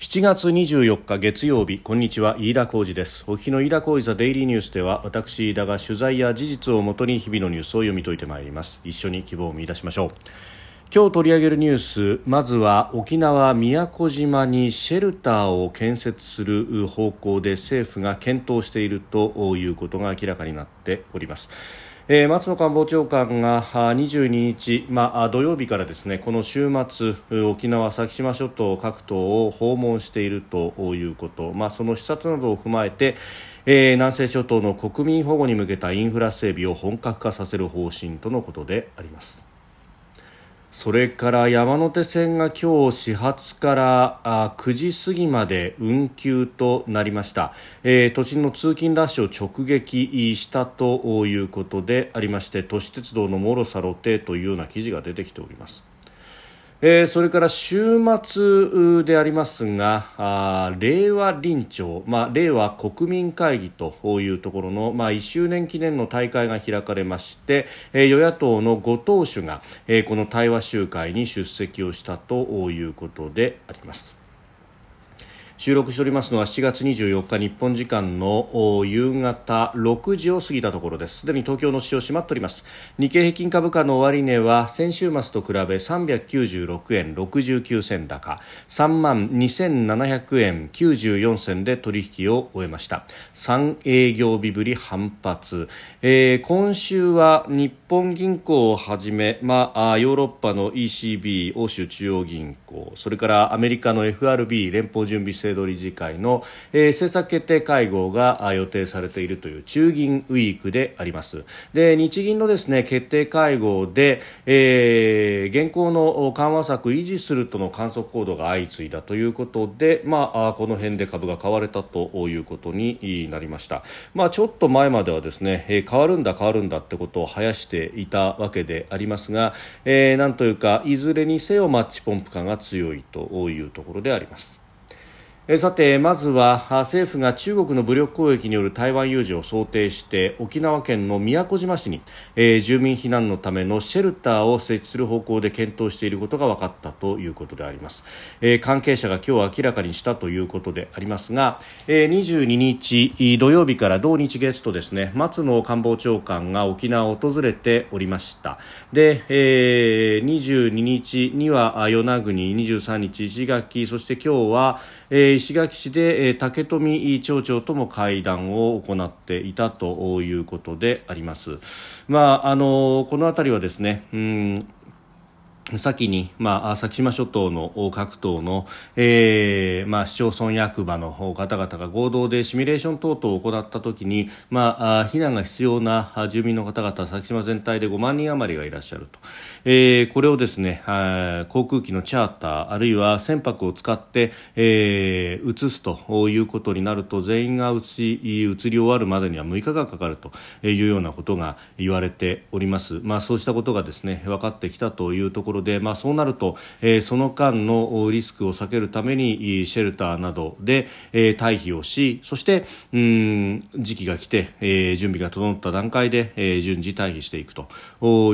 7月24日月曜日こんにちは飯田浩二です。お聞きの飯田浩二ザデイリーニュースでは私飯田が取材や事実をもとに日々のニュースを読み解いてまいります。一緒に希望を見出しましょう。今日取り上げるニュースまずは沖縄宮古島にシェルターを建設する方向で政府が検討しているということが明らかになっております。えー、松野官房長官が22日、まあ、土曜日からですねこの週末沖縄、先島諸島各島を訪問しているということ、まあ、その視察などを踏まえて、えー、南西諸島の国民保護に向けたインフラ整備を本格化させる方針とのことであります。それから山手線が今日始発から9時過ぎまで運休となりました、えー、都心の通勤ラッシュを直撃したということでありまして都市鉄道のもろさ露呈というような記事が出てきております。えー、それから週末でありますがあ令和臨調、まあ、令和国民会議というところの、まあ、1周年記念の大会が開かれまして、えー、与野党の5党首が、えー、この対話集会に出席をしたということであります。収録しておりますのは7月24日日本時間の夕方6時を過ぎたところです。すでに東京の市場閉まっております。日経平均株価の終値は先週末と比べ396円69銭高3万2700円94銭で取引を終えました。3営業日ぶり反発、えー、今週は日本銀行をはじめ、まあ、ヨーロッパの ECB 欧州中央銀行それからアメリカの FRB 連邦準備制制度理事会の、えー、政策決定会合が予定されているという中銀ウィークでありますで日銀のですね決定会合で、えー、現行の緩和策維持するとの観測報道が相次いだということで、まあ、この辺で株が買われたということになりました、まあ、ちょっと前まではですね、え、変わるんだ変わるんだってことを生やしていたわけでありますが、えー、なんというかいずれにせよマッチポンプ感が強いというところであります。さてまずは政府が中国の武力攻撃による台湾有事を想定して沖縄県の宮古島市に、えー、住民避難のためのシェルターを設置する方向で検討していることが分かったということであります、えー、関係者が今日明らかにしたということでありますが、えー、22日土曜日から同日月とですね松野官房長官が沖縄を訪れておりました。で、えー、22日には与那国23日石垣そして今日はえー、石垣市で、えー、竹富町長とも会談を行っていたということであります。まあ、あのこの辺りはですね、うん先に、まあ、先島諸島の各島の、えーまあ、市町村役場の方々が合同でシミュレーション等々を行ったときに、まあ、避難が必要な住民の方々先島全体で5万人余りがいらっしゃると、えー、これをですね航空機のチャーターあるいは船舶を使って、えー、移すということになると全員が移し移り終わるまでには6日がかかるというようなことが言われております、まあ、そうしたことがですね分かってきたというところで、まあ、そうなると、えー、その間のリスクを避けるためにシェルターなどで、えー、退避をしそしてうん時期が来て、えー、準備が整った段階で、えー、順次退避していくと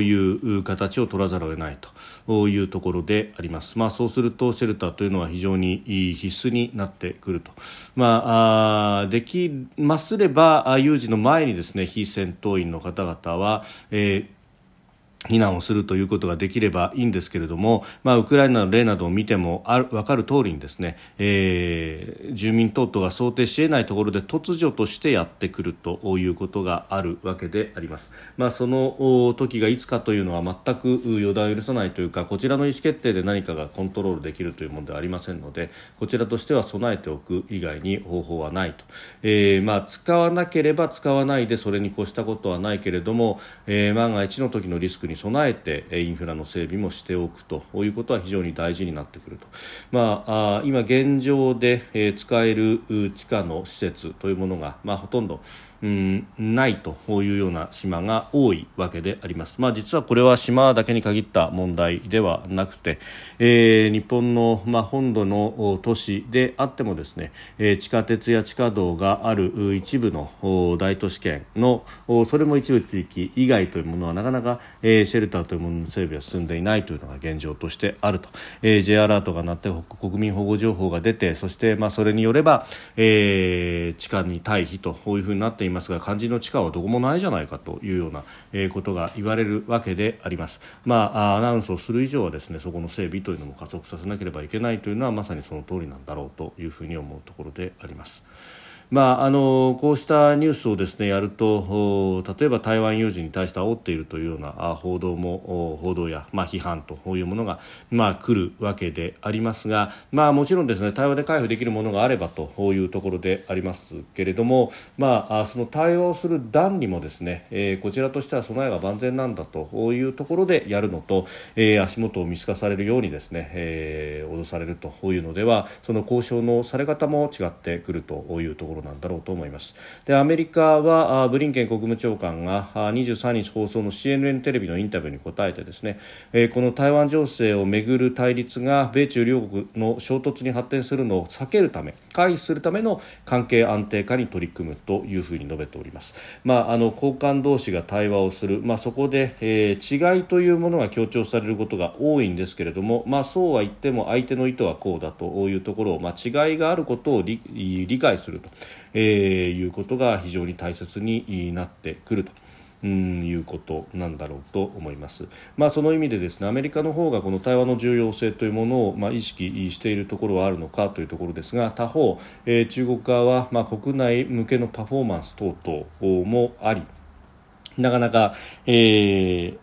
いう形を取らざるを得ないというところであります。まあ、そうするとシェルターというのは非常に必須になってくると。まあ、あできますれば有事の前にですね非戦闘員の方々は、えー避難をするということができればいいんですけれども、まあ、ウクライナの例などを見てもある分かる通りにですね、えー、住民等々が想定し得ないところで突如としてやってくるということがあるわけであります、まあ、その時がいつかというのは全く予断を許さないというかこちらの意思決定で何かがコントロールできるというものではありませんのでこちらとしては備えておく以外に方法はないと、えー、まあ、使わなければ使わないでそれに越したことはないけれども、えー、万が一の時のリスクに備えてインフラの整備もしておくということは非常に大事になってくると、まあ、あ今現状で使える地下の施設というものが、まあ、ほとんどうん、ないというような島が多いわけであります。まあ、実はこれは島だけに限った問題ではなくて、えー、日本の、まあ、本土の都市であってもですね、えー、地下鉄や地下道がある一部の大都市圏のそれも一部地域以外というものはなかなか、えー、シェルターというものの整備は進んでいないというのが現状としてあると、えー、J アラートが鳴って国民保護情報が出てそして、まあ、それによれば、えー、地下に退避というふうになっていますが肝心の地下はどこもないじゃないかというような、えー、ことが言われるわけであります。まあ、アナウンスをする以上はですねそこの整備というのも加速させなければいけないというのはまさにその通りなんだろうというふうに思うところであります。まあ、あのこうしたニュースをですねやると例えば台湾有事に対して煽っているというような報道も報道や、まあ、批判というものが、まあ、来るわけでありますが、まあ、もちろんですね対話で回避できるものがあればというところでありますけれども、まあ、その対話をする段にもですね、えー、こちらとしては備えが万全なんだというところでやるのと、えー、足元を見透かされるようにですね、えー、脅されるというのではその交渉のされ方も違ってくるというところろなんだろうと思います。でアメリカはブリンケン国務長官が23日放送の CNN テレビのインタビューに答えてですねこの台湾情勢をめぐる対立が米中両国の衝突に発展するのを避けるため回避するための関係安定化に取り組むというふうに述べております、まあ、あの交換同士が対話をする、まあ、そこで、えー、違いというものが強調されることが多いんですけれども、まあ、そうは言っても相手の意図はこうだというところを、まあ、違いがあることを理解すると。えー、いうことが非常に大切になってくると。うんいうことなんだろうと思います。まあ、その意味でですねアメリカの方がこの対話の重要性というものを、まあ、意識しているところはあるのかというところですが他方、えー、中国側は、まあ、国内向けのパフォーマンス等々もありなかなか、えー、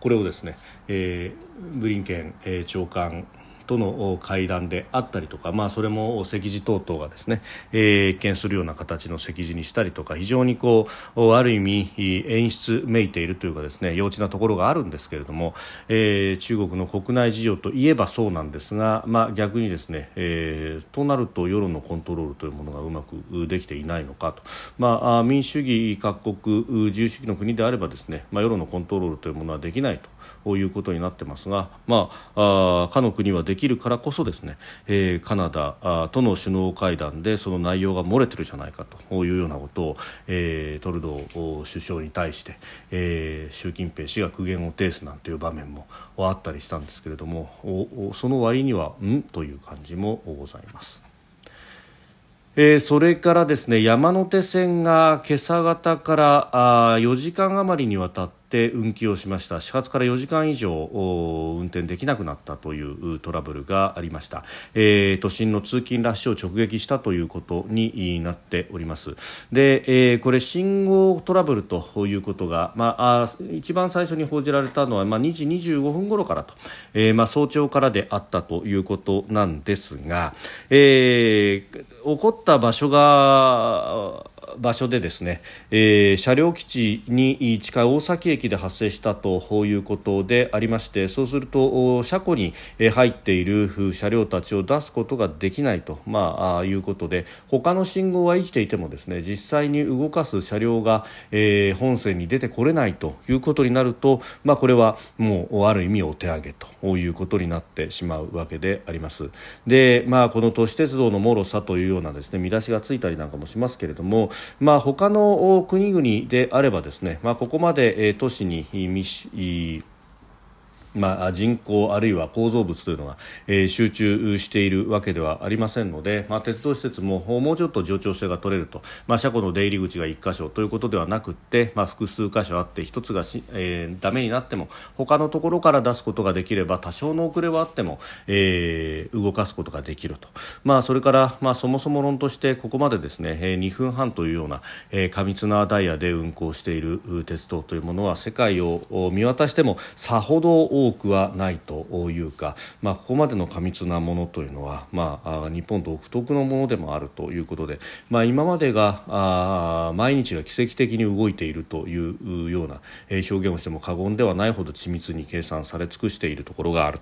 これをですね、えー、ブリンケン、えー、長官との会談であったりとか、まあ、それも席次等々がですね、えー、一見するような形の席次にしたりとか非常にこうある意味演出めいているというかですね幼稚なところがあるんですけれども、えー、中国の国内事情といえばそうなんですが、まあ、逆にですね、えー、となると世論のコントロールというものがうまくできていないのかと、まあ、民主主義各国自由主義の国であればですね、まあ、世論のコントロールというものはできないということになってますが、まあ、あかの国はでできるからこそですね、えー、カナダとの首脳会談でその内容が漏れてるじゃないかというようなことを、えー、トルドー首相に対して、えー、習近平氏が苦言を呈すなんていう場面もあったりしたんですけれどもその割にはん？という感じもございます。えー、それからですね山手線が今朝方からあ4時間余りにわたってて運休をしました。始発から4時間以上運転できなくなったというトラブルがありました、えー、都心の通勤ラッシュを直撃したということになっております。で、えー、これ信号トラブルということが、まあ、一番最初に報じられたのは、まあ、2時25分頃からと、えーまあ、早朝からであったということなんですが、えー、起こった場所が場所でですね、えー、車両基地に近い大崎駅で発生したということでありましてそうすると車庫に入っている車両たちを出すことができないと、まあ、いうことで他の信号は生きていてもですね実際に動かす車両が、えー、本線に出てこれないということになると、まあ、これはもうある意味お手上げということになってしまうわけであります。で、まあ、この都市鉄道の脆さというようなですね見出しがついたりなんかもしますけれども、まあ、他の国々であればですね、まあ、ここまで、えー、都市にまあ、人口あるいは構造物というのが、えー、集中しているわけではありませんので、まあ、鉄道施設ももうちょっと冗長性が取れると、まあ、車庫の出入り口が1箇所ということではなくて、まあ、複数箇所あって1つがし、えー、ダメになっても他のところから出すことができれば多少の遅れはあっても、えー、動かすことができると、まあ、それから、まあ、そもそも論としてここまでですね、えー、2分半というような、えー、過密なダイヤで運行している鉄道というものは世界を見渡してもさほど多くはないというか、まあ、ここまでの過密なものというのは、まあ、日本独特のものでもあるということで、まあ、今までがあ毎日が奇跡的に動いているというような、え表現をしても過言ではないほど緻密に計算され尽くしているところがある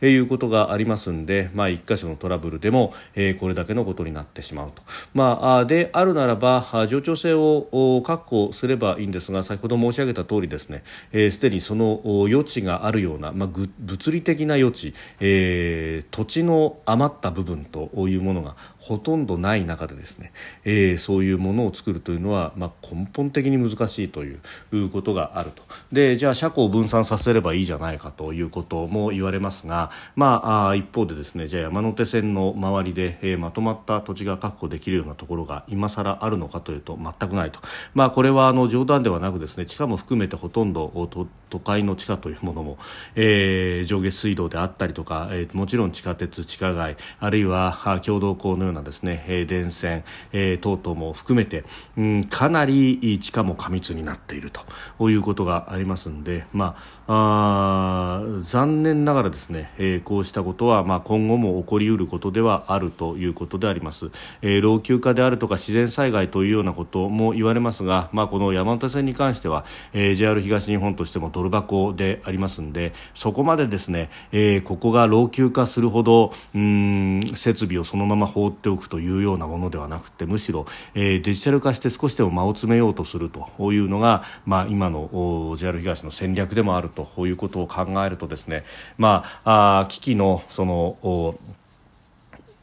ということがありますので、まあ、1箇所のトラブルでも、えー、これだけのことになってしまうと。まあ、であるならば冗長性を確保すればいいんですが先ほど申し上げた通りですねすで、えー、にその余地があるような、まあ、物理的な余地、えー、土地の余った部分というものがほとんどない中でですね、えー、そういうものを作るというのは、まあ、根本的に難しいということがあると。でじゃあ車庫を分散させればいいじゃないかということも言われますが、まあ、あ一方でですねじゃあ山手線の周りで、えー、まとまった土地が確保できるようなところが今更あるのかというと全くないと、まあ、これはあの冗談ではなくですね地下も含めてほとんど都会の地下というものも、えー、上下水道であったりとか、えー、もちろん地下鉄地下街あるいは共同校のようなですね、え、電線、えー、等々も含めて、かなり地下も過密になっているということがありますので、まあ、あ残念ながらですね、えー、こうしたことは、まあ、今後も起こりうることではあるということであります、えー、老朽化であるとか自然災害というようなことも言われますが、まあ、この山手線に関しては、えー、JR 東日本としてもドル箱でありますのでそこまでですね、えー、ここが老朽化するほどうん設備をそのまま放ってっておくというようなものではなくてむしろ、えー、デジタル化して少しでも間を詰めようとするというのが、まあ、今の JR 東の戦略でもあるということを考えるとですね、まあ、あ危機のその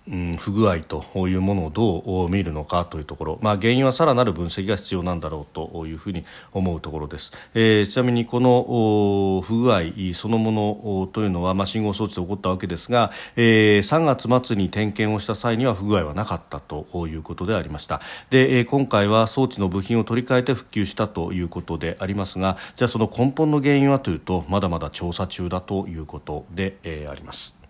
うん、不具合というものをどう見るのかというところ、まあ、原因はさらなる分析が必要なんだろうというふうに思うところです、えー、ちなみにこの不具合そのものというのは、まあ、信号装置で起こったわけですが、えー、3月末に点検をした際には不具合はなかったということでありました。で、え、今回は装置の部品を取り替えて復旧したということでありますがじゃあその根本の原因はというとまだまだ調査中だということで、え、あります。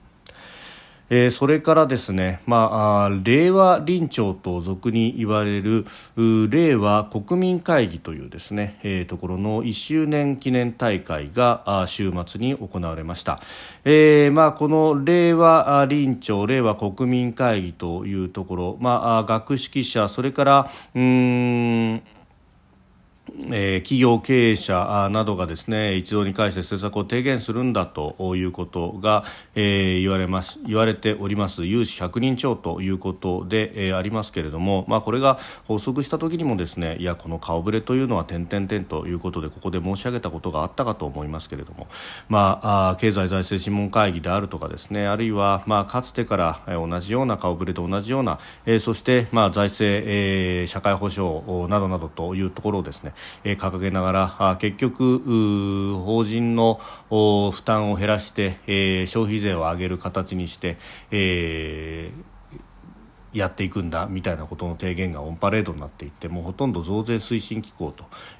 えー、それからですね、まあ、令和臨調と俗に言われる令和国民会議というですね、えー、ところの1周年記念大会が週末に行われました、えーまあ、この令和臨調令和国民会議というところ、まあ、学識者それからうんえー、企業経営者などがですね一堂に会して政策を提言するんだということが、えー、言われます言われております。有志100人超ということで、えー、ありますけれども、まあ、これが発足した時にもですねいやこの顔ぶれというのは点々点ということでここで申し上げたことがあったかと思いますけれども、まあ、あ経済財政諮問会議であるとかですねあるいは、まあ、かつてから同じような顔ぶれと同じような、えー、そして、まあ、財政、えー、社会保障などなどというところをですねえ、掲げながら結局法人の負担を減らして、え、消費税を上げる形にして、えーやっていくんだみたいなことの提言がオンパレードになっていってもうほとんど増税推進機構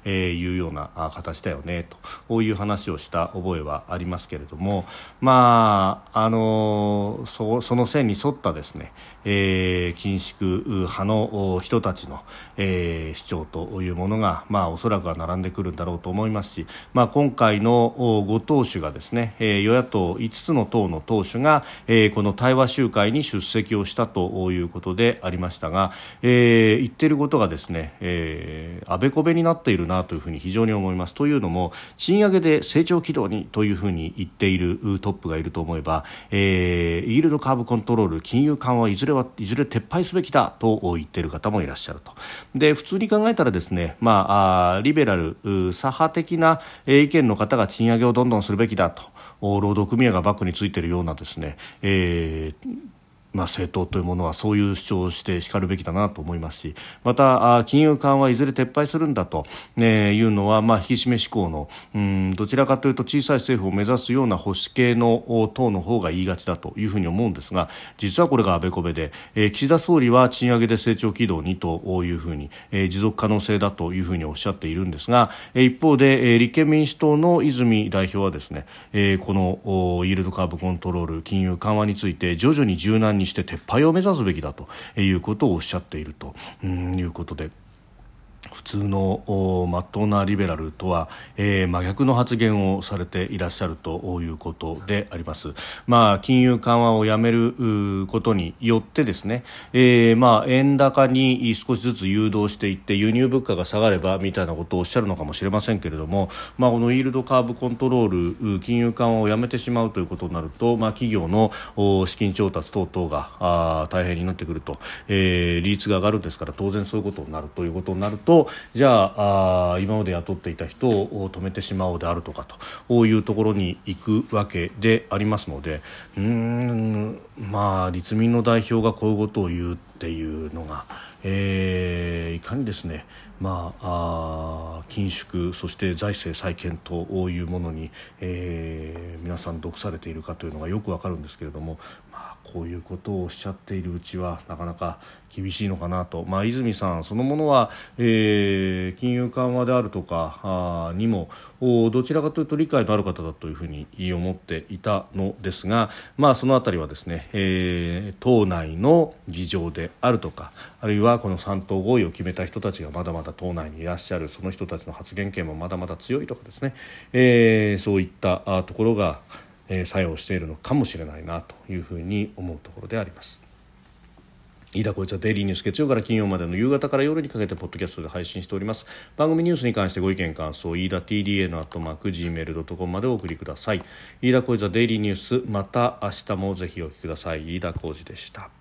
というような形だよねとこういう話をした覚えはありますけれども、まあ、あのそその線に沿ったですね、えー、緊縮派の人たちの、えー、主張というものが、まあ、おそらくは並んでくるんだろうと思いますし、まあ、今回の5党首がですね、え与野党5つの党の党首が、えー、この対話集会に出席をしたということでありましたが、えー、言っていることがですね、えー、あべこべになっているなというふうに非常に思います。というのも賃上げで成長軌道にというふうに言っているトップがいると思えば、えー、イールドカーブコントロール金融緩和いずれはいずれ撤廃すべきだと言っている方もいらっしゃると。で普通に考えたらですね、まあ、あリベラル左派的な意見の方が賃上げをどんどんするべきだと労働組合がバックについているようなですね、えーまあ、政党というものはそういう主張をしてしかるべきだなと思いますしまた金融緩和いずれ撤廃するんだと、ね、いうのは、まあ、引き締め志向のうんどちらかというと小さい政府を目指すような保守系の党の方が言いがちだというふうに思うんですが実はこれがあべこべで、えー、岸田総理は賃上げで成長軌道にというふうに、えー、持続可能性だというふうにおっしゃっているんですが、えー、一方で、えー、立憲民主党の泉代表はですね、えー、このイールドカーブコントロール金融緩和について徐々に柔軟にして撤廃を目指すべきだということをおっしゃっているということで。普通のまっとうなリベラルとは、えー、真逆の発言をされていらっしゃるということであります。まあ、金融緩和をやめることによってですね、えー、まあ、円高に少しずつ誘導していって輸入物価が下がればみたいなことをおっしゃるのかもしれませんけれども、まあ、このイールドカーブコントロール金融緩和をやめてしまうということになると、まあ、企業の資金調達等々があ大変になってくると、えー、利率が上がるんですから当然そういうことになるということになるととじゃあ今まで雇っていた人を止めてしまおうであるとかというところに行くわけでありますのでうんまあ立民の代表がこういうことを言うっていうのが、えー、いかにですね、まあ、あ緊縮そして財政再建というものに、えー、皆さん毒されているかというのがよくわかるんですけれども、こういうことをおっしゃっているうちはなかなか厳しいのかなと、まあ、泉さんそのものは、えー、金融緩和であるとかあにもどちらかというと理解のある方だというふうに思っていたのですが、まあ、そのあたりはですね、えー、党内の事情であるとかあるいはこの3党合意を決めた人たちがまだまだ党内にいらっしゃるその人たちの発言権もまだまだ強いとかですね、えー、そういったところがえ作用しているのかもしれないなというふうに思うところであります。飯田浩一はデイリーニュース月曜から金曜までの夕方から夜にかけてポッドキャストで配信しております。番組ニュースに関してご意見感想飯田 TDA の後マーク Gmail.com までお送りください。飯田浩一はデイリーニュースまた明日もぜひお聞きください。飯田浩二でした。